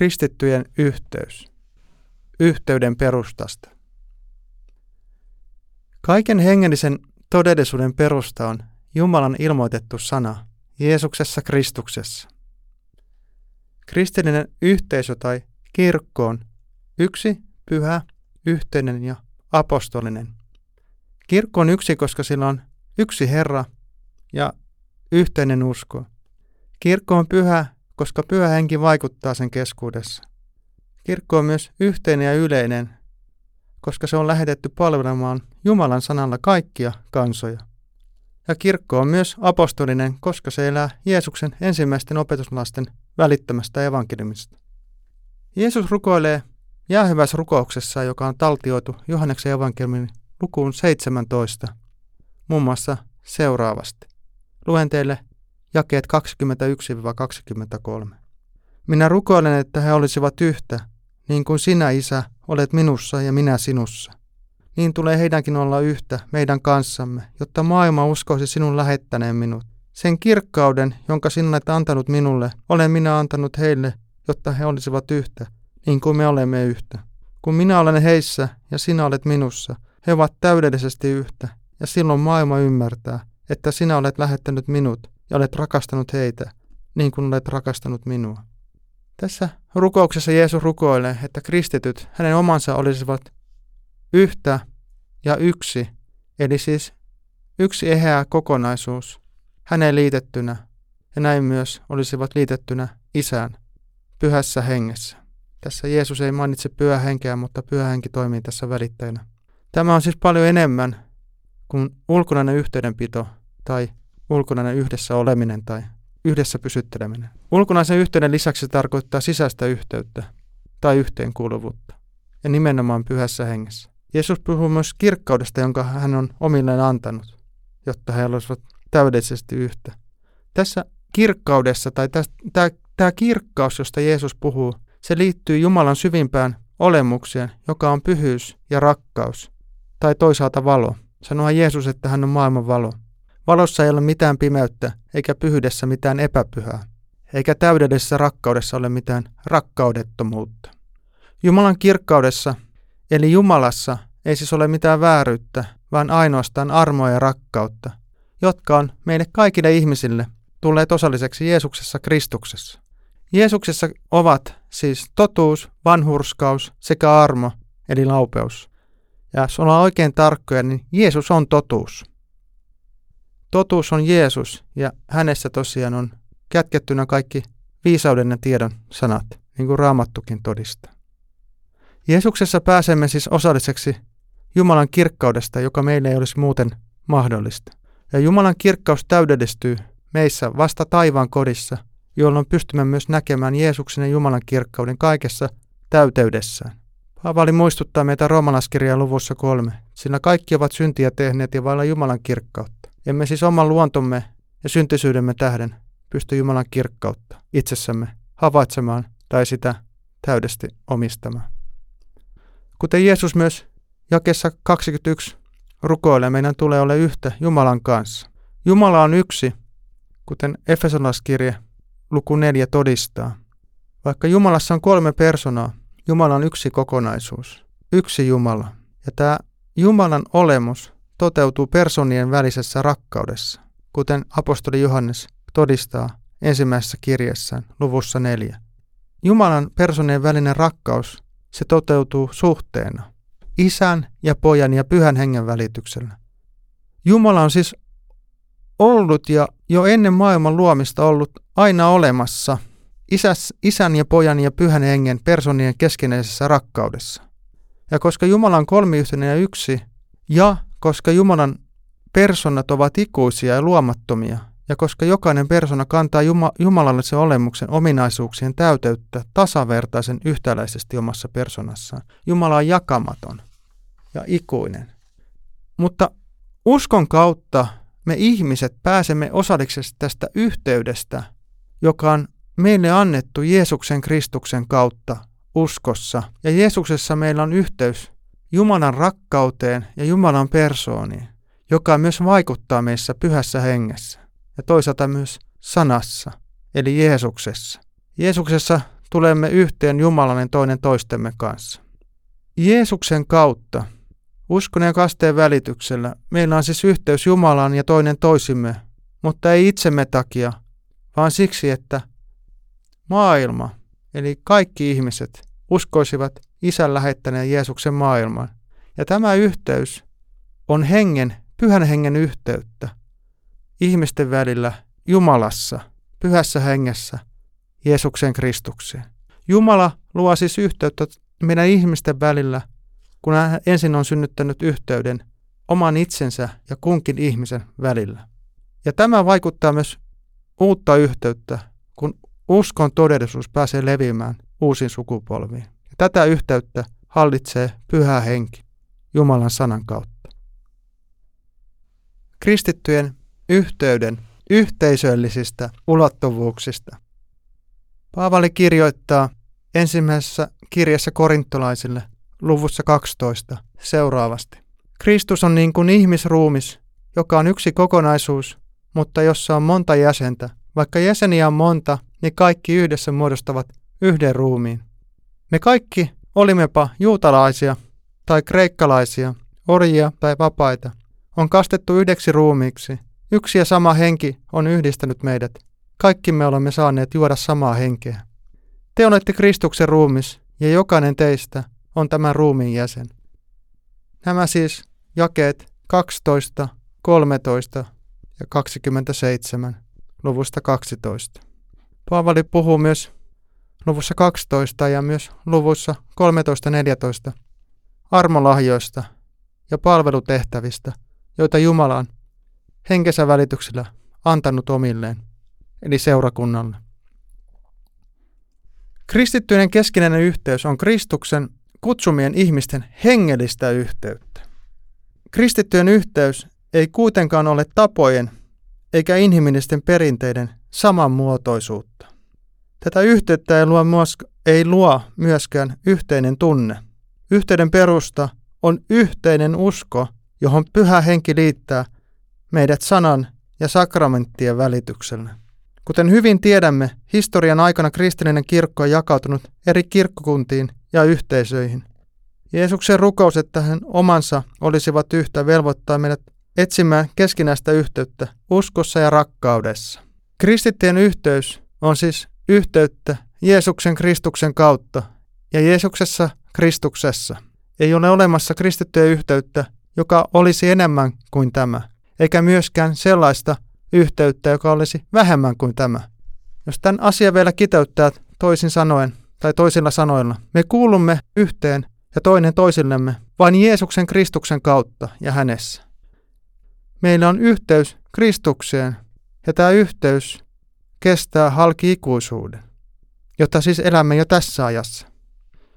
Kristittyjen yhteys. Yhteyden perustasta. Kaiken hengellisen todellisuuden perusta on Jumalan ilmoitettu sana Jeesuksessa Kristuksessa. Kristillinen yhteisö tai kirkko on yksi, pyhä, yhteinen ja apostolinen. Kirkko on yksi, koska sillä on yksi Herra ja yhteinen usko. Kirkko on pyhä, koska pyhä henki vaikuttaa sen keskuudessa. Kirkko on myös yhteinen ja yleinen, koska se on lähetetty palvelemaan Jumalan sanalla kaikkia kansoja. Ja kirkko on myös apostolinen, koska se elää Jeesuksen ensimmäisten opetuslasten välittämästä evankeliumista. Jeesus rukoilee rukouksessa, joka on taltioitu Johanneksen evankeliumin lukuun 17, muun muassa seuraavasti. Luen teille jakeet 21-23. Minä rukoilen, että he olisivat yhtä, niin kuin sinä, Isä, olet minussa ja minä sinussa. Niin tulee heidänkin olla yhtä meidän kanssamme, jotta maailma uskoisi sinun lähettäneen minut. Sen kirkkauden, jonka sinä olet antanut minulle, olen minä antanut heille, jotta he olisivat yhtä, niin kuin me olemme yhtä. Kun minä olen heissä ja sinä olet minussa, he ovat täydellisesti yhtä, ja silloin maailma ymmärtää, että sinä olet lähettänyt minut ja olet rakastanut heitä, niin kuin olet rakastanut minua. Tässä rukouksessa Jeesus rukoilee, että kristityt, hänen omansa olisivat yhtä ja yksi, eli siis yksi eheä kokonaisuus, häneen liitettynä, ja näin myös olisivat liitettynä isään, pyhässä hengessä. Tässä Jeesus ei mainitse pyhä henkeä, mutta pyhä henki toimii tässä välittäjänä. Tämä on siis paljon enemmän kuin ulkonainen yhteydenpito tai ulkonainen yhdessä oleminen tai yhdessä pysytteleminen. Ulkonaisen yhteyden lisäksi se tarkoittaa sisäistä yhteyttä tai yhteenkuuluvuutta ja nimenomaan pyhässä hengessä. Jeesus puhuu myös kirkkaudesta, jonka hän on omilleen antanut, jotta he olisivat täydellisesti yhtä. Tässä kirkkaudessa tai tämä kirkkaus, josta Jeesus puhuu, se liittyy Jumalan syvimpään olemukseen, joka on pyhyys ja rakkaus, tai toisaalta valo. Sanoa Jeesus, että hän on maailman valo. Valossa ei ole mitään pimeyttä, eikä pyhyydessä mitään epäpyhää, eikä täydellisessä rakkaudessa ole mitään rakkaudettomuutta. Jumalan kirkkaudessa, eli Jumalassa, ei siis ole mitään vääryyttä, vaan ainoastaan armoa ja rakkautta, jotka on meille kaikille ihmisille tulleet osalliseksi Jeesuksessa Kristuksessa. Jeesuksessa ovat siis totuus, vanhurskaus sekä armo, eli laupeus. Ja jos ollaan oikein tarkkoja, niin Jeesus on totuus. Totuus on Jeesus ja hänessä tosiaan on kätkettynä kaikki viisauden ja tiedon sanat, niin kuin Raamattukin todistaa. Jeesuksessa pääsemme siis osalliseksi Jumalan kirkkaudesta, joka meille ei olisi muuten mahdollista. Ja Jumalan kirkkaus täydellistyy meissä vasta taivaan kodissa, jolloin pystymme myös näkemään Jeesuksen ja Jumalan kirkkauden kaikessa täyteydessään. Paavali muistuttaa meitä roomalaskirjaa luvussa kolme, sillä kaikki ovat syntiä tehneet ja vailla Jumalan kirkkautta. Emme siis oman luontomme ja syntisyydemme tähden pysty Jumalan kirkkautta itsessämme havaitsemaan tai sitä täydesti omistamaan. Kuten Jeesus myös jakessa 21 rukoilee, meidän tulee olla yhtä Jumalan kanssa. Jumala on yksi, kuten Efesolaiskirje luku 4 todistaa. Vaikka Jumalassa on kolme personaa, Jumala on yksi kokonaisuus, yksi Jumala. Ja tämä Jumalan olemus toteutuu personien välisessä rakkaudessa, kuten apostoli Johannes todistaa ensimmäisessä kirjassaan luvussa neljä. Jumalan personien välinen rakkaus, se toteutuu suhteena, isän ja pojan ja pyhän hengen välityksellä. Jumala on siis ollut ja jo ennen maailman luomista ollut aina olemassa isäs, isän ja pojan ja pyhän hengen personien keskinäisessä rakkaudessa. Ja koska Jumala on kolmiyhteinen ja yksi, ja koska Jumalan personat ovat ikuisia ja luomattomia, ja koska jokainen persona kantaa Juma- jumalallisen olemuksen ominaisuuksien täyteyttä tasavertaisen yhtäläisesti omassa personassaan, Jumala on jakamaton ja ikuinen. Mutta uskon kautta me ihmiset pääsemme osalliseksi tästä yhteydestä, joka on meille annettu Jeesuksen Kristuksen kautta uskossa. Ja Jeesuksessa meillä on yhteys Jumalan rakkauteen ja Jumalan persooniin, joka myös vaikuttaa meissä pyhässä hengessä ja toisaalta myös sanassa, eli Jeesuksessa. Jeesuksessa tulemme yhteen Jumalanen toinen toistemme kanssa. Jeesuksen kautta, uskon ja kasteen välityksellä, meillä on siis yhteys Jumalaan ja toinen toisimme, mutta ei itsemme takia, vaan siksi, että maailma, eli kaikki ihmiset, uskoisivat isän lähettäneen Jeesuksen maailmaan. Ja tämä yhteys on hengen, pyhän hengen yhteyttä ihmisten välillä Jumalassa, pyhässä hengessä, Jeesuksen Kristukseen. Jumala luo siis yhteyttä meidän ihmisten välillä, kun hän ensin on synnyttänyt yhteyden oman itsensä ja kunkin ihmisen välillä. Ja tämä vaikuttaa myös uutta yhteyttä, kun uskon todellisuus pääsee leviämään uusiin sukupolviin. Ja tätä yhteyttä hallitsee pyhä henki Jumalan sanan kautta. Kristittyjen yhteyden yhteisöllisistä ulottuvuuksista. Paavali kirjoittaa ensimmäisessä kirjassa korintolaisille luvussa 12 seuraavasti. Kristus on niin kuin ihmisruumis, joka on yksi kokonaisuus, mutta jossa on monta jäsentä. Vaikka jäseniä on monta, niin kaikki yhdessä muodostavat yhden ruumiin. Me kaikki olimmepa juutalaisia tai kreikkalaisia, orjia tai vapaita, on kastettu yhdeksi ruumiiksi. Yksi ja sama henki on yhdistänyt meidät. Kaikki me olemme saaneet juoda samaa henkeä. Te olette Kristuksen ruumis, ja jokainen teistä on tämän ruumiin jäsen. Nämä siis jakeet 12, 13 ja 27 luvusta 12. Paavali puhuu myös luvussa 12 ja myös luvussa 13-14 armolahjoista ja palvelutehtävistä, joita Jumala on henkensä välityksellä antanut omilleen, eli seurakunnalle. Kristittyinen keskinäinen yhteys on Kristuksen kutsumien ihmisten hengellistä yhteyttä. Kristittyjen yhteys ei kuitenkaan ole tapojen eikä inhimillisten perinteiden samanmuotoisuutta. Tätä yhteyttä ei luo, ei luo myöskään yhteinen tunne. Yhteyden perusta on yhteinen usko, johon pyhä henki liittää meidät sanan ja sakramenttien välityksellä. Kuten hyvin tiedämme, historian aikana kristillinen kirkko on jakautunut eri kirkkokuntiin ja yhteisöihin. Jeesuksen rukous, että hän omansa olisivat yhtä, velvoittaa meidät etsimään keskinäistä yhteyttä uskossa ja rakkaudessa. Kristittyjen yhteys on siis yhteyttä Jeesuksen Kristuksen kautta ja Jeesuksessa Kristuksessa. Ei ole olemassa kristittyjen yhteyttä, joka olisi enemmän kuin tämä, eikä myöskään sellaista yhteyttä, joka olisi vähemmän kuin tämä. Jos tämän asian vielä kiteyttää toisin sanoen tai toisilla sanoilla, me kuulumme yhteen ja toinen toisillemme vain Jeesuksen Kristuksen kautta ja hänessä. Meillä on yhteys Kristukseen ja tämä yhteys kestää halki ikuisuuden, jota siis elämme jo tässä ajassa.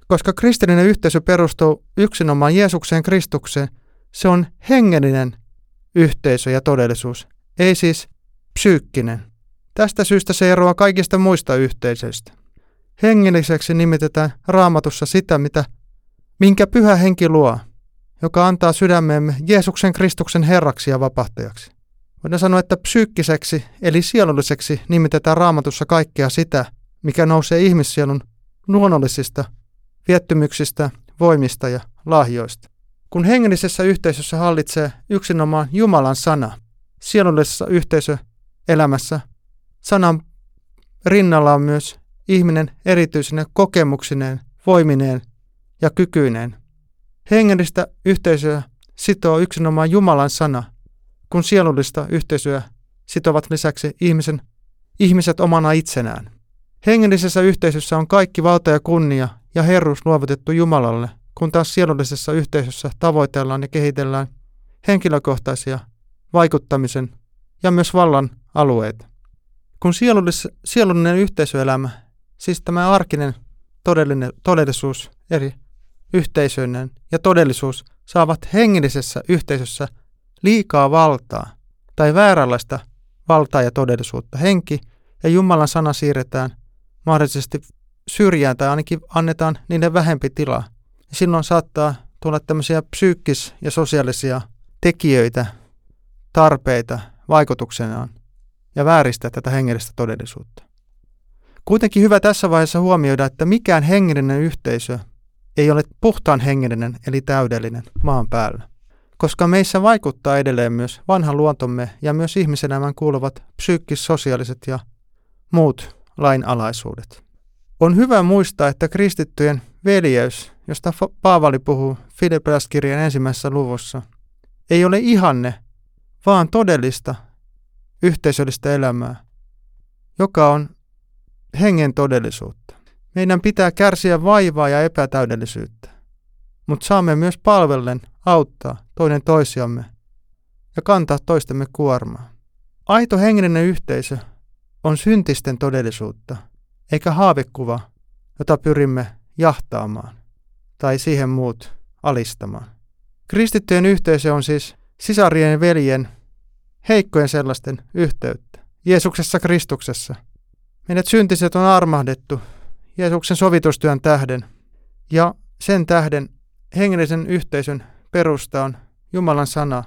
Koska kristillinen yhteisö perustuu yksinomaan Jeesukseen Kristukseen, se on hengellinen yhteisö ja todellisuus, ei siis psyykkinen. Tästä syystä se eroaa kaikista muista yhteisöistä. Hengelliseksi nimitetään raamatussa sitä, mitä, minkä pyhä henki luo, joka antaa sydämeemme Jeesuksen Kristuksen herraksi ja vapahtajaksi. Voidaan sanoa, että psyykkiseksi eli sielulliseksi nimitetään raamatussa kaikkea sitä, mikä nousee ihmissielun luonnollisista viettymyksistä, voimista ja lahjoista. Kun hengellisessä yhteisössä hallitsee yksinomaan Jumalan sana, sielullisessa yhteisöelämässä sanan rinnalla on myös ihminen erityisenä kokemuksineen, voimineen ja kykyineen. Hengellistä yhteisöä sitoo yksinomaan Jumalan sana, kun sielullista yhteisöä sitovat lisäksi ihmisen, ihmiset omana itsenään. Hengellisessä yhteisössä on kaikki valta ja kunnia ja herruus luovutettu Jumalalle, kun taas sielullisessa yhteisössä tavoitellaan ja kehitellään henkilökohtaisia vaikuttamisen ja myös vallan alueita. Kun sielullinen yhteisöelämä, siis tämä arkinen todellinen, todellisuus eri yhteisöinen ja todellisuus saavat hengellisessä yhteisössä liikaa valtaa tai vääränlaista valtaa ja todellisuutta. Henki ja Jumalan sana siirretään mahdollisesti syrjään tai ainakin annetaan niille vähempi tilaa. Silloin saattaa tulla tämmöisiä psyykkis- ja sosiaalisia tekijöitä, tarpeita vaikutuksenaan ja vääristää tätä hengellistä todellisuutta. Kuitenkin hyvä tässä vaiheessa huomioida, että mikään hengellinen yhteisö ei ole puhtaan hengellinen eli täydellinen maan päällä, koska meissä vaikuttaa edelleen myös vanha luontomme ja myös ihmiselämän kuuluvat psyykkis-sosiaaliset ja muut lainalaisuudet. On hyvä muistaa, että kristittyjen veljeys, josta Paavali puhuu Filippiläiskirjan ensimmäisessä luvussa, ei ole ihanne, vaan todellista yhteisöllistä elämää, joka on hengen todellisuutta. Meidän pitää kärsiä vaivaa ja epätäydellisyyttä, mutta saamme myös palvellen auttaa toinen toisiamme ja kantaa toistemme kuormaa. Aito hengellinen yhteisö on syntisten todellisuutta, eikä haavekuva, jota pyrimme jahtaamaan tai siihen muut alistamaan. Kristittyjen yhteisö on siis sisarien ja veljen, heikkojen sellaisten yhteyttä. Jeesuksessa Kristuksessa. Meidät syntiset on armahdettu Jeesuksen sovitustyön tähden. Ja sen tähden hengellisen yhteisön perusta on Jumalan sana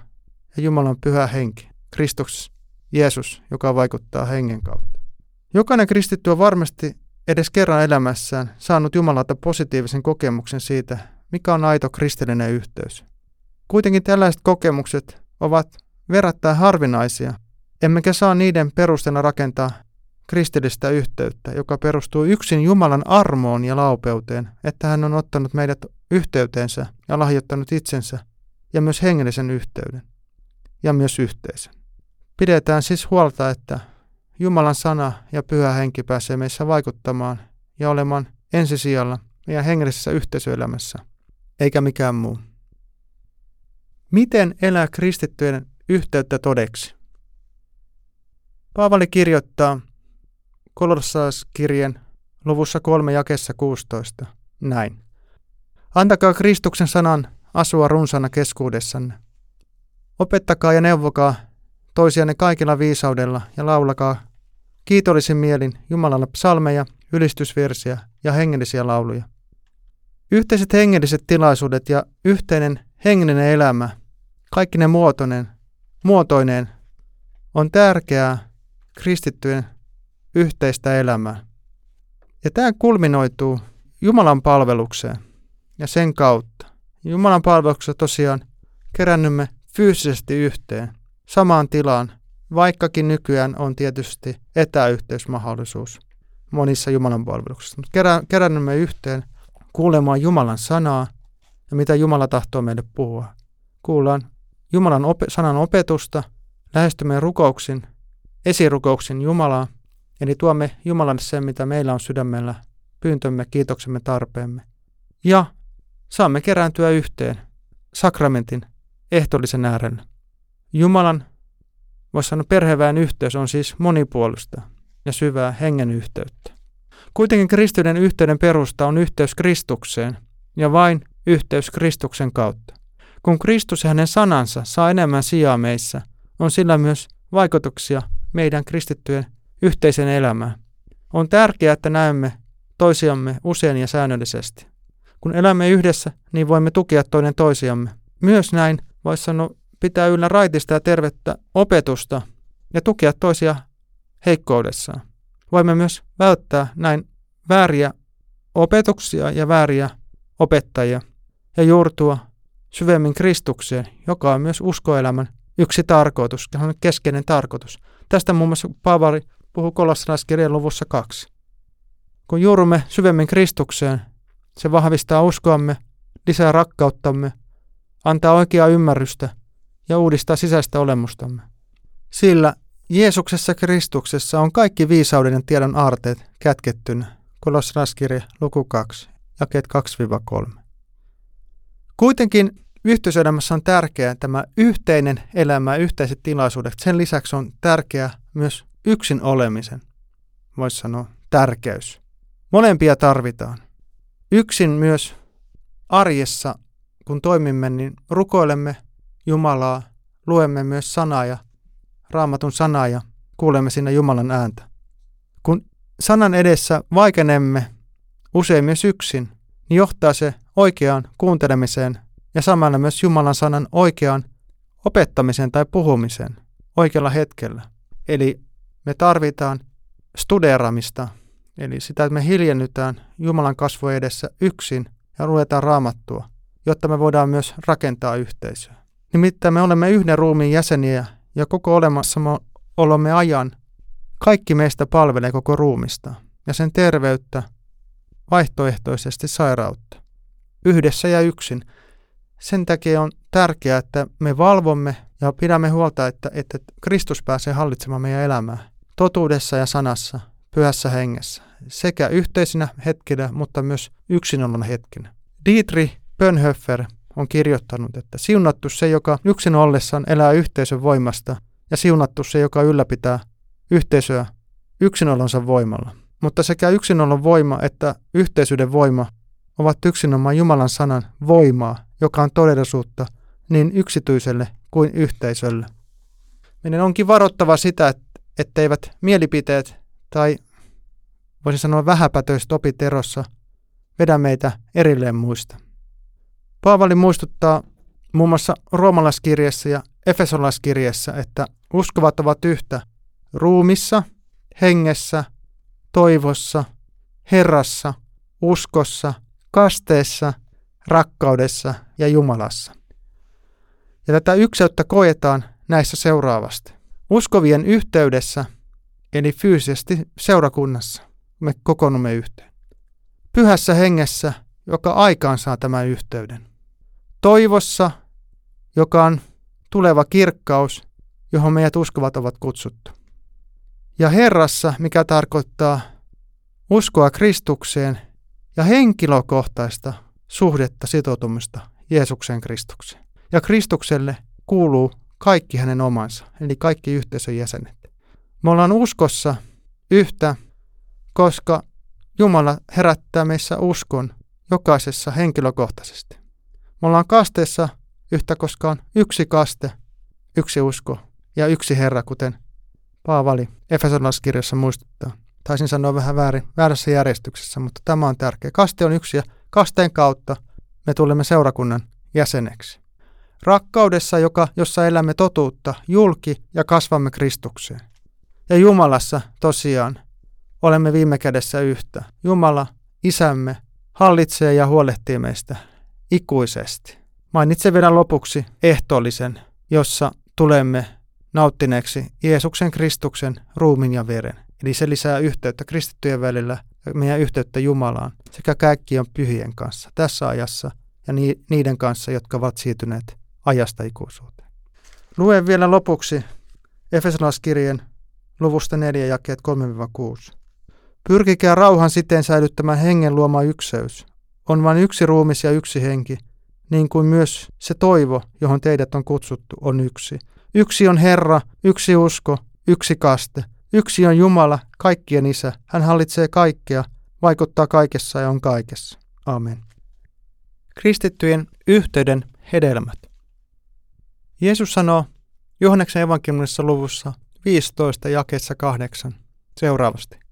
ja Jumalan pyhä henki, Kristus, Jeesus, joka vaikuttaa hengen kautta. Jokainen kristitty on varmasti edes kerran elämässään saanut Jumalalta positiivisen kokemuksen siitä, mikä on aito kristillinen yhteys. Kuitenkin tällaiset kokemukset ovat verrattain harvinaisia, emmekä saa niiden perusteena rakentaa kristillistä yhteyttä, joka perustuu yksin Jumalan armoon ja laupeuteen, että hän on ottanut meidät yhteyteensä ja lahjoittanut itsensä ja myös hengellisen yhteyden ja myös yhteisön. Pidetään siis huolta, että Jumalan sana ja pyhä henki pääsee meissä vaikuttamaan ja olemaan ensisijalla meidän hengellisessä yhteisöelämässä, eikä mikään muu. Miten elää kristittyjen yhteyttä todeksi? Paavali kirjoittaa Kolossalaiskirjan luvussa 3 jakessa 16 näin. Antakaa Kristuksen sanan asua runsana keskuudessanne. Opettakaa ja neuvokaa toisianne kaikilla viisaudella ja laulakaa kiitollisin mielin Jumalalle psalmeja, ylistysvirsiä ja hengellisiä lauluja. Yhteiset hengelliset tilaisuudet ja yhteinen hengellinen elämä, kaikki ne muotoinen, muotoineen, on tärkeää kristittyjen yhteistä elämää. Ja tämä kulminoituu Jumalan palvelukseen ja sen kautta. Jumalan palveluksessa tosiaan kerännymme fyysisesti yhteen, samaan tilaan, vaikkakin nykyään on tietysti etäyhteysmahdollisuus monissa Jumalan palveluksissa. Mutta kerä, kerännymme yhteen kuulemaan Jumalan sanaa ja mitä Jumala tahtoo meille puhua. Kuullaan Jumalan op- sanan opetusta, lähestymme rukouksin, esirukouksin Jumalaa Eli tuomme Jumalalle sen, mitä meillä on sydämellä, pyyntömme, kiitoksemme, tarpeemme. Ja saamme kerääntyä yhteen sakramentin ehtollisen äärellä. Jumalan, voisi sanoa perheväen yhteys on siis monipuolista ja syvää hengen yhteyttä. Kuitenkin kristyyden yhteyden perusta on yhteys Kristukseen ja vain yhteys Kristuksen kautta. Kun Kristus ja hänen sanansa saa enemmän sijaa meissä, on sillä myös vaikutuksia meidän kristittyjen yhteisen elämään. On tärkeää, että näemme toisiamme usein ja säännöllisesti. Kun elämme yhdessä, niin voimme tukea toinen toisiamme. Myös näin voisi sanoa pitää yllä raitista ja tervettä opetusta ja tukea toisia heikkoudessaan. Voimme myös välttää näin vääriä opetuksia ja vääriä opettajia ja juurtua syvemmin Kristukseen, joka on myös uskoelämän yksi tarkoitus, keskeinen tarkoitus. Tästä muun muassa Paavali puhuu kolossalaiskirjan luvussa kaksi. Kun juurumme syvemmin Kristukseen, se vahvistaa uskoamme, lisää rakkauttamme, antaa oikeaa ymmärrystä ja uudistaa sisäistä olemustamme. Sillä Jeesuksessa Kristuksessa on kaikki viisauden ja tiedon aarteet kätkettynä. Kolossalaiskirja luku 2, jakeet 2-3. Kuitenkin yhteisöelämässä on tärkeää tämä yhteinen elämä, yhteiset tilaisuudet. Sen lisäksi on tärkeää myös yksin olemisen, voisi sanoa, tärkeys. Molempia tarvitaan. Yksin myös arjessa, kun toimimme, niin rukoilemme Jumalaa, luemme myös sanaa ja raamatun sanaa ja kuulemme siinä Jumalan ääntä. Kun sanan edessä vaikenemme usein myös yksin, niin johtaa se oikeaan kuuntelemiseen ja samalla myös Jumalan sanan oikeaan opettamiseen tai puhumiseen oikealla hetkellä. Eli me tarvitaan studeeramista Eli sitä, että me hiljennytään Jumalan kasvo edessä yksin ja luetaan raamattua, jotta me voidaan myös rakentaa yhteisöä. Nimittäin me olemme yhden ruumiin jäseniä ja koko olemassa olomme ajan kaikki meistä palvelee koko ruumista ja sen terveyttä, vaihtoehtoisesti sairautta. Yhdessä ja yksin. Sen takia on tärkeää, että me valvomme ja pidämme huolta, että, että Kristus pääsee hallitsemaan meidän elämää totuudessa ja sanassa, pyhässä hengessä, sekä yhteisinä hetkinä, mutta myös yksinolona hetkinä. Dietrich Bönhöfer on kirjoittanut, että siunattu se, joka yksin ollessaan elää yhteisön voimasta, ja siunattu se, joka ylläpitää yhteisöä yksinolonsa voimalla. Mutta sekä yksinolon voima että yhteisyyden voima ovat yksinomaan Jumalan sanan voimaa, joka on todellisuutta niin yksityiselle kuin yhteisölle. Meidän onkin varoittava sitä, etteivät mielipiteet tai voisi sanoa vähäpätöiset opit erossa vedä meitä erilleen muista. Paavali muistuttaa muun muassa roomalaiskirjassa ja efesolaiskirjassa, että uskovat ovat yhtä ruumissa, hengessä, toivossa, Herrassa, uskossa, kasteessa, rakkaudessa ja Jumalassa. Ja tätä ykseyttä koetaan näissä seuraavasti. Uskovien yhteydessä, eli fyysisesti seurakunnassa, me kokoonnumme yhteen. Pyhässä hengessä, joka aikaan saa tämän yhteyden. Toivossa, joka on tuleva kirkkaus, johon meidät uskovat ovat kutsuttu. Ja Herrassa, mikä tarkoittaa uskoa Kristukseen ja henkilökohtaista suhdetta sitoutumista Jeesuksen Kristukseen. Ja Kristukselle kuuluu kaikki hänen omansa, eli kaikki yhteisön jäsenet. Me ollaan uskossa yhtä, koska Jumala herättää meissä uskon jokaisessa henkilökohtaisesti. Me ollaan kasteessa yhtä, koska on yksi kaste, yksi usko ja yksi Herra, kuten Paavali Efesolaiskirjassa muistuttaa. Taisin sanoa vähän väärin, väärässä järjestyksessä, mutta tämä on tärkeä. Kaste on yksi ja kasteen kautta me tulemme seurakunnan jäseneksi. Rakkaudessa, joka, jossa elämme totuutta, julki ja kasvamme Kristukseen. Ja Jumalassa tosiaan olemme viime kädessä yhtä. Jumala, isämme, hallitsee ja huolehtii meistä ikuisesti. Mainitsen vielä lopuksi ehtoollisen, jossa tulemme nauttineeksi Jeesuksen Kristuksen ruumin ja veren. Eli se lisää yhteyttä kristittyjen välillä ja meidän yhteyttä Jumalaan sekä kaikkien pyhien kanssa tässä ajassa ja niiden kanssa, jotka ovat siirtyneet ajasta ikuisuuteen. Luen vielä lopuksi Efesolaiskirjeen luvusta 4 jakeet 3-6. Pyrkikää rauhan siten säilyttämään hengen luoma ykseys. On vain yksi ruumis ja yksi henki, niin kuin myös se toivo, johon teidät on kutsuttu, on yksi. Yksi on Herra, yksi usko, yksi kaste. Yksi on Jumala, kaikkien isä. Hän hallitsee kaikkea, vaikuttaa kaikessa ja on kaikessa. Amen. Kristittyjen yhteyden hedelmät. Jeesus sanoo Johanneksen evankeliumissa luvussa 15 jakeessa 8 seuraavasti.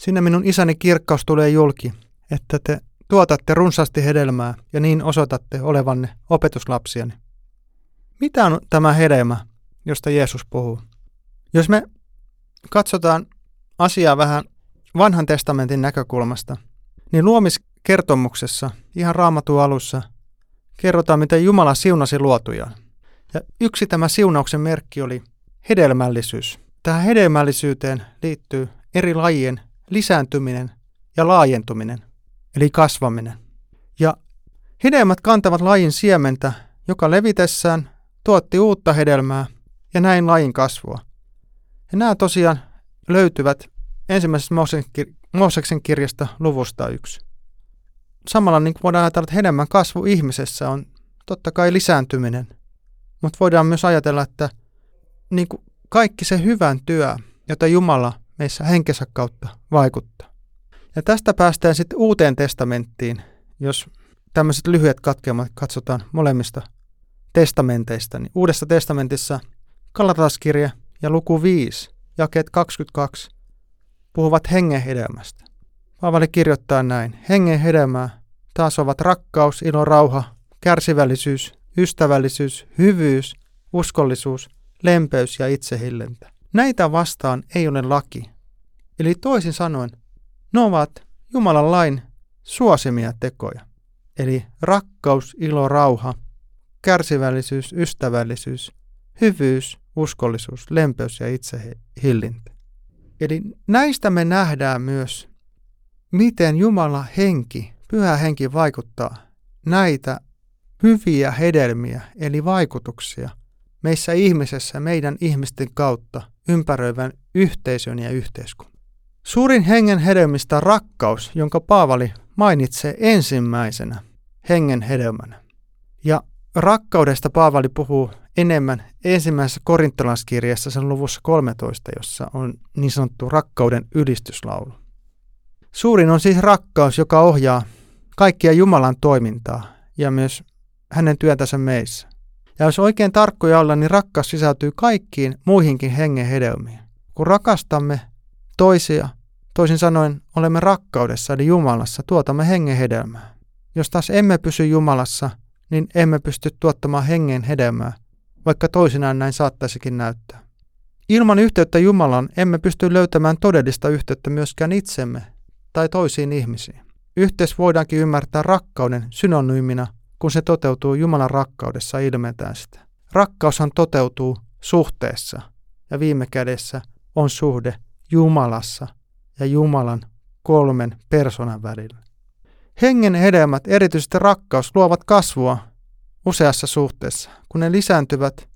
Sinne minun isäni kirkkaus tulee julki, että te tuotatte runsaasti hedelmää ja niin osoitatte olevanne opetuslapsiani. Mitä on tämä hedelmä, josta Jeesus puhuu? Jos me katsotaan asiaa vähän vanhan testamentin näkökulmasta, niin luomiskertomuksessa ihan raamatun alussa kerrotaan, miten Jumala siunasi luotujaan. Ja yksi tämä siunauksen merkki oli hedelmällisyys. Tähän hedelmällisyyteen liittyy eri lajien lisääntyminen ja laajentuminen, eli kasvaminen. Ja hedelmät kantavat lajin siementä, joka levitessään tuotti uutta hedelmää ja näin lajin kasvua. Ja nämä tosiaan löytyvät ensimmäisestä Mooseksen kirjasta luvusta yksi. Samalla niin voidaan ajatella, että hedelmän kasvu ihmisessä on totta kai lisääntyminen, mutta voidaan myös ajatella, että niin kuin kaikki se hyvän työ, jota Jumala meissä henkensä kautta vaikuttaa. Ja tästä päästään sitten uuteen testamenttiin, jos tämmöiset lyhyet katkelmat katsotaan molemmista testamenteista. Niin Uudessa testamentissa Kalataskirja ja luku 5, jakeet 22, puhuvat hengen hedelmästä. Paavali kirjoittaa näin. Hengen hedelmää taas ovat rakkaus, ilo, rauha, kärsivällisyys, ystävällisyys, hyvyys, uskollisuus, lempeys ja itsehillintä. Näitä vastaan ei ole laki. Eli toisin sanoen, Ne ovat Jumalan lain suosimia tekoja. Eli rakkaus, ilo, rauha, kärsivällisyys, ystävällisyys, hyvyys, uskollisuus, lempeys ja itsehillintä. Eli näistä me nähdään myös, miten Jumala henki, pyhä henki vaikuttaa näitä hyviä hedelmiä, eli vaikutuksia meissä ihmisessä meidän ihmisten kautta ympäröivän yhteisön ja yhteiskunnan. Suurin hengen hedelmistä on rakkaus, jonka Paavali mainitsee ensimmäisenä hengen hedelmänä. Ja rakkaudesta Paavali puhuu enemmän ensimmäisessä korintolaiskirjassa sen luvussa 13, jossa on niin sanottu rakkauden ylistyslaulu. Suurin on siis rakkaus, joka ohjaa kaikkia Jumalan toimintaa ja myös hänen työntänsä meissä. Ja jos oikein tarkkoja olla, niin rakkaus sisältyy kaikkiin muihinkin hengen hedelmiin. Kun rakastamme toisia, toisin sanoen olemme rakkaudessa eli Jumalassa, tuotamme hengen hedelmää. Jos taas emme pysy Jumalassa, niin emme pysty tuottamaan hengen hedelmää, vaikka toisinaan näin saattaisikin näyttää. Ilman yhteyttä Jumalan emme pysty löytämään todellista yhteyttä myöskään itsemme tai toisiin ihmisiin. Yhteys voidaankin ymmärtää rakkauden synonyymina, kun se toteutuu Jumalan rakkaudessa ilmentään sitä. Rakkaushan toteutuu suhteessa ja viime kädessä on suhde Jumalassa ja Jumalan kolmen persoonan välillä. Hengen hedelmät, erityisesti rakkaus, luovat kasvua useassa suhteessa. Kun ne lisääntyvät,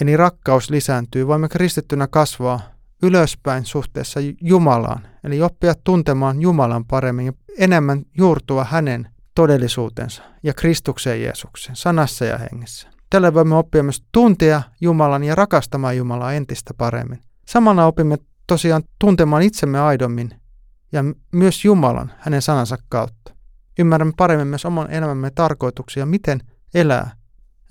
eli rakkaus lisääntyy, voimme kristittynä kasvaa ylöspäin suhteessa Jumalaan, eli oppia tuntemaan Jumalan paremmin ja enemmän juurtua hänen todellisuutensa ja Kristuksen Jeesuksen sanassa ja hengessä. Tällä voimme oppia myös tuntea Jumalan ja rakastamaan Jumalaa entistä paremmin. Samalla opimme tosiaan tuntemaan itsemme aidommin ja myös Jumalan hänen sanansa kautta. Ymmärrämme paremmin myös oman elämämme tarkoituksia, miten elää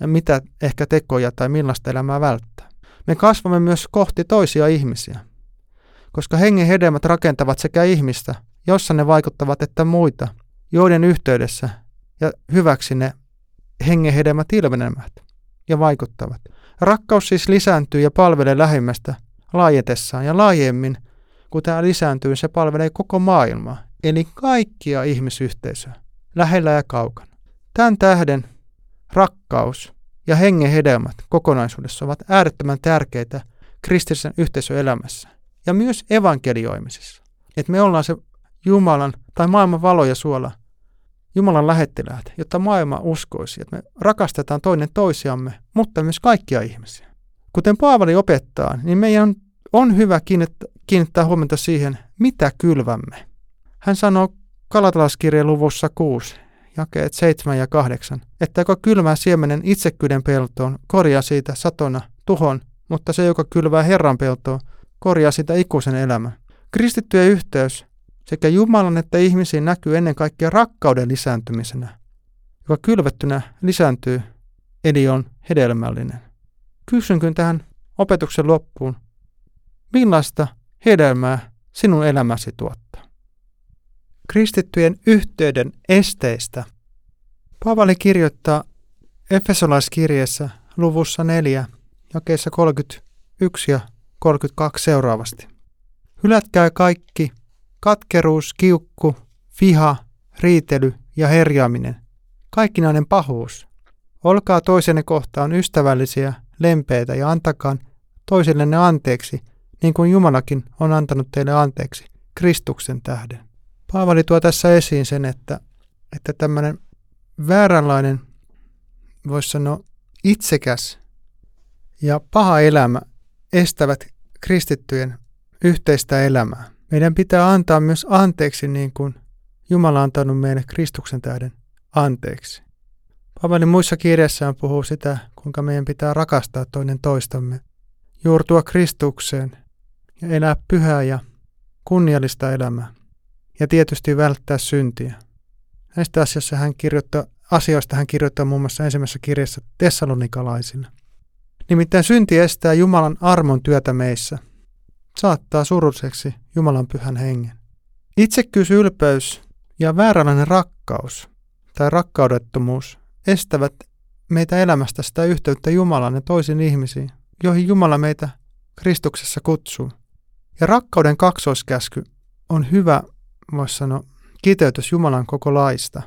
ja mitä ehkä tekoja tai millaista elämää välttää. Me kasvamme myös kohti toisia ihmisiä, koska hengen hedelmät rakentavat sekä ihmistä, jossa ne vaikuttavat, että muita, joiden yhteydessä ja hyväksi ne hengen hedelmät ilmenevät ja vaikuttavat. Rakkaus siis lisääntyy ja palvelee lähimmästä laajetessaan ja laajemmin, kun tämä lisääntyy, se palvelee koko maailmaa, eli kaikkia ihmisyhteisöä, lähellä ja kaukana. Tämän tähden rakkaus ja hengen hedelmät kokonaisuudessa ovat äärettömän tärkeitä kristillisen yhteisön elämässä ja myös evankelioimisessa. Että me ollaan se Jumalan tai maailman valo ja suola, Jumalan lähettiläät, jotta maailma uskoisi, että me rakastetaan toinen toisiamme, mutta myös kaikkia ihmisiä. Kuten Paavali opettaa, niin meidän on hyvä kiinnittää, huomiota siihen, mitä kylvämme. Hän sanoo Kalatalaskirjan luvussa 6, jakeet 7 ja 8, että joka kylvää siemenen itsekyyden peltoon, korjaa siitä satona tuhon, mutta se, joka kylvää Herran peltoon, korjaa sitä ikuisen elämän. Kristittyjen yhteys sekä Jumalan että ihmisiin näkyy ennen kaikkea rakkauden lisääntymisenä, joka kylvettynä lisääntyy, eli on hedelmällinen. Kysynkin tähän opetuksen loppuun, millaista hedelmää sinun elämäsi tuottaa? Kristittyjen yhteyden esteistä. Paavali kirjoittaa Efesolaiskirjeessä luvussa 4, jakeessa 31 ja 32 seuraavasti. Hylätkää kaikki katkeruus, kiukku, viha, riitely ja herjaaminen, kaikkinainen pahuus. Olkaa toisenne kohtaan ystävällisiä, lempeitä ja antakaa toisillenne anteeksi, niin kuin Jumalakin on antanut teille anteeksi Kristuksen tähden. Paavali tuo tässä esiin sen, että, että tämmöinen vääränlainen, voisi sanoa itsekäs ja paha elämä estävät kristittyjen yhteistä elämää. Meidän pitää antaa myös anteeksi niin kuin Jumala on antanut meille Kristuksen tähden anteeksi. Paavali muissa kirjassaan puhuu sitä, kuinka meidän pitää rakastaa toinen toistamme, juurtua Kristukseen ja elää pyhää ja kunniallista elämää ja tietysti välttää syntiä. Näistä asioista hän kirjoittaa, asioista hän kirjoittaa muun muassa ensimmäisessä kirjassa Tessalonikalaisille. Nimittäin synti estää Jumalan armon työtä meissä – saattaa surulliseksi Jumalan pyhän hengen. Itsekkyys, ylpeys ja vääränlainen rakkaus tai rakkaudettomuus estävät meitä elämästä sitä yhteyttä Jumalan ja toisiin ihmisiin, joihin Jumala meitä Kristuksessa kutsuu. Ja rakkauden kaksoiskäsky on hyvä voisi sanoa, kiteytys Jumalan koko laista.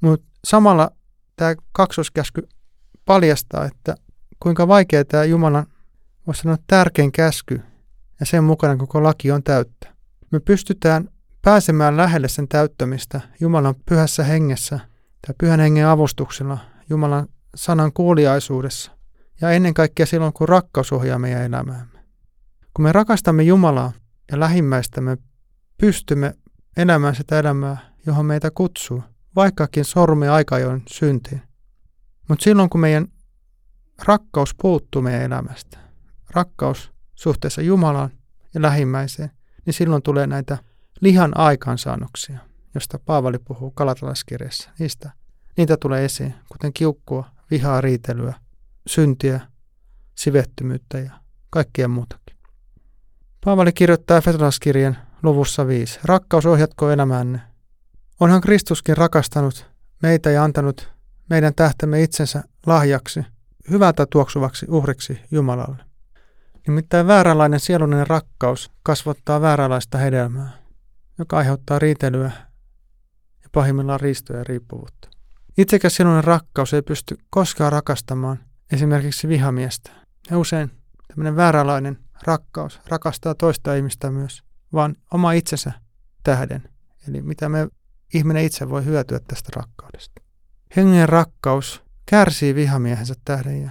Mutta samalla tämä kaksoskäsky paljastaa, että kuinka vaikea tämä Jumalan, voisi sanoa, tärkein käsky ja sen mukana koko laki on täyttä. Me pystytään pääsemään lähelle sen täyttämistä Jumalan pyhässä hengessä tai pyhän hengen avustuksella, Jumalan sanan kuuliaisuudessa ja ennen kaikkea silloin, kun rakkaus ohjaa meidän elämäämme. Kun me rakastamme Jumalaa ja lähimmäistä, me pystymme elämään sitä elämää, johon meitä kutsuu, vaikkakin sormi aika ajoin syntiin. Mutta silloin, kun meidän rakkaus puuttuu meidän elämästä, rakkaus suhteessa Jumalaan ja lähimmäiseen, niin silloin tulee näitä lihan aikaansaannoksia, josta Paavali puhuu Kalatalaiskirjassa. Niistä, niitä tulee esiin, kuten kiukkua, vihaa, riitelyä, syntiä, sivettymyyttä ja kaikkia muutakin. Paavali kirjoittaa Efesolaiskirjan luvussa 5. Rakkaus ohjatko elämänne. Onhan Kristuskin rakastanut meitä ja antanut meidän tähtämme itsensä lahjaksi, hyvältä tuoksuvaksi uhriksi Jumalalle. Nimittäin vääränlainen sielullinen rakkaus kasvattaa vääränlaista hedelmää, joka aiheuttaa riitelyä ja pahimmillaan riistoja ja riippuvuutta. Itsekäs sielullinen rakkaus ei pysty koskaan rakastamaan esimerkiksi vihamiestä. Ja usein tämmöinen vääränlainen rakkaus rakastaa toista ihmistä myös, vaan oma itsensä tähden. Eli mitä me ihminen itse voi hyötyä tästä rakkaudesta. Hengen rakkaus kärsii vihamiehensä tähden ja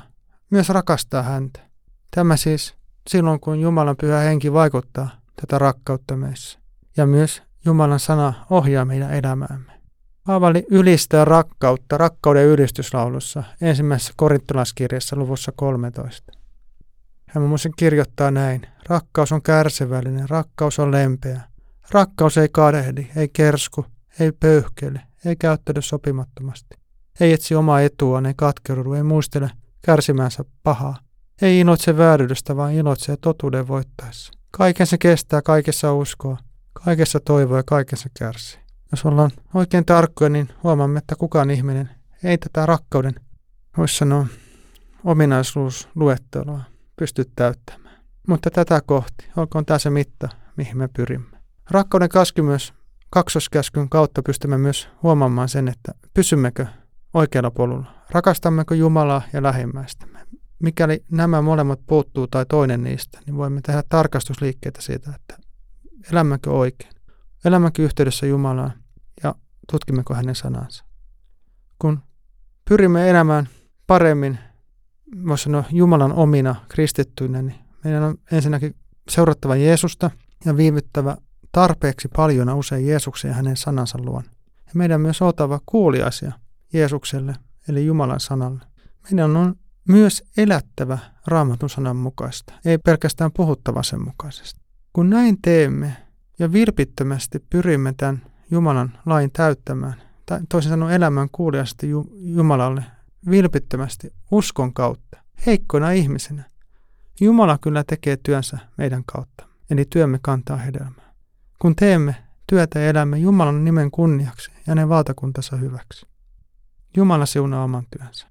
myös rakastaa häntä. Tämä siis silloin, kun Jumalan pyhä henki vaikuttaa tätä rakkautta meissä. Ja myös Jumalan sana ohjaa meidän elämäämme. Paavali ylistää rakkautta rakkauden ylistyslaulussa ensimmäisessä korintolaiskirjassa luvussa 13. Hän muassa kirjoittaa näin. Rakkaus on kärsivällinen, rakkaus on lempeä. Rakkaus ei kadehdi, ei kersku, ei pöyhkele, ei käyttäydy sopimattomasti. Ei etsi omaa etuaan, ei katkerudu, ei muistele kärsimänsä pahaa. Ei iloitse vääryydestä, vaan iloitsee totuuden voittaessa. Kaiken se kestää, kaikessa uskoa, kaikessa toivoa ja kaikessa kärsii. Jos ollaan oikein tarkkoja, niin huomaamme, että kukaan ihminen ei tätä rakkauden, voisi sanoa, ominaisuusluettelua pysty täyttämään. Mutta tätä kohti, olkoon tämä se mitta, mihin me pyrimme. Rakkauden käsky myös kaksoskäskyn kautta pystymme myös huomaamaan sen, että pysymmekö oikealla polulla. Rakastammeko Jumalaa ja lähimmäistämme. Mikäli nämä molemmat puuttuu tai toinen niistä, niin voimme tehdä tarkastusliikkeitä siitä, että elämmekö oikein. Elämmekö yhteydessä Jumalaan ja tutkimmeko hänen sanansa. Kun pyrimme elämään paremmin, voisi sanoa Jumalan omina kristittyinä, niin meidän on ensinnäkin seurattava Jeesusta ja viivyttävä tarpeeksi paljon usein Jeesuksen ja hänen sanansa luon. Ja meidän on myös oltava kuuliaisia Jeesukselle, eli Jumalan sanalle. Meidän on myös elättävä raamatun sanan mukaista, ei pelkästään puhuttava sen mukaisesti. Kun näin teemme ja vilpittömästi pyrimme tämän Jumalan lain täyttämään, tai toisin sanoen elämään kuuliaisesti Jumalalle vilpittömästi uskon kautta, heikkona ihmisenä, Jumala kyllä tekee työnsä meidän kautta, eli työmme kantaa hedelmää. Kun teemme työtä ja elämme Jumalan nimen kunniaksi ja hänen valtakuntansa hyväksi. Jumala siunaa oman työnsä.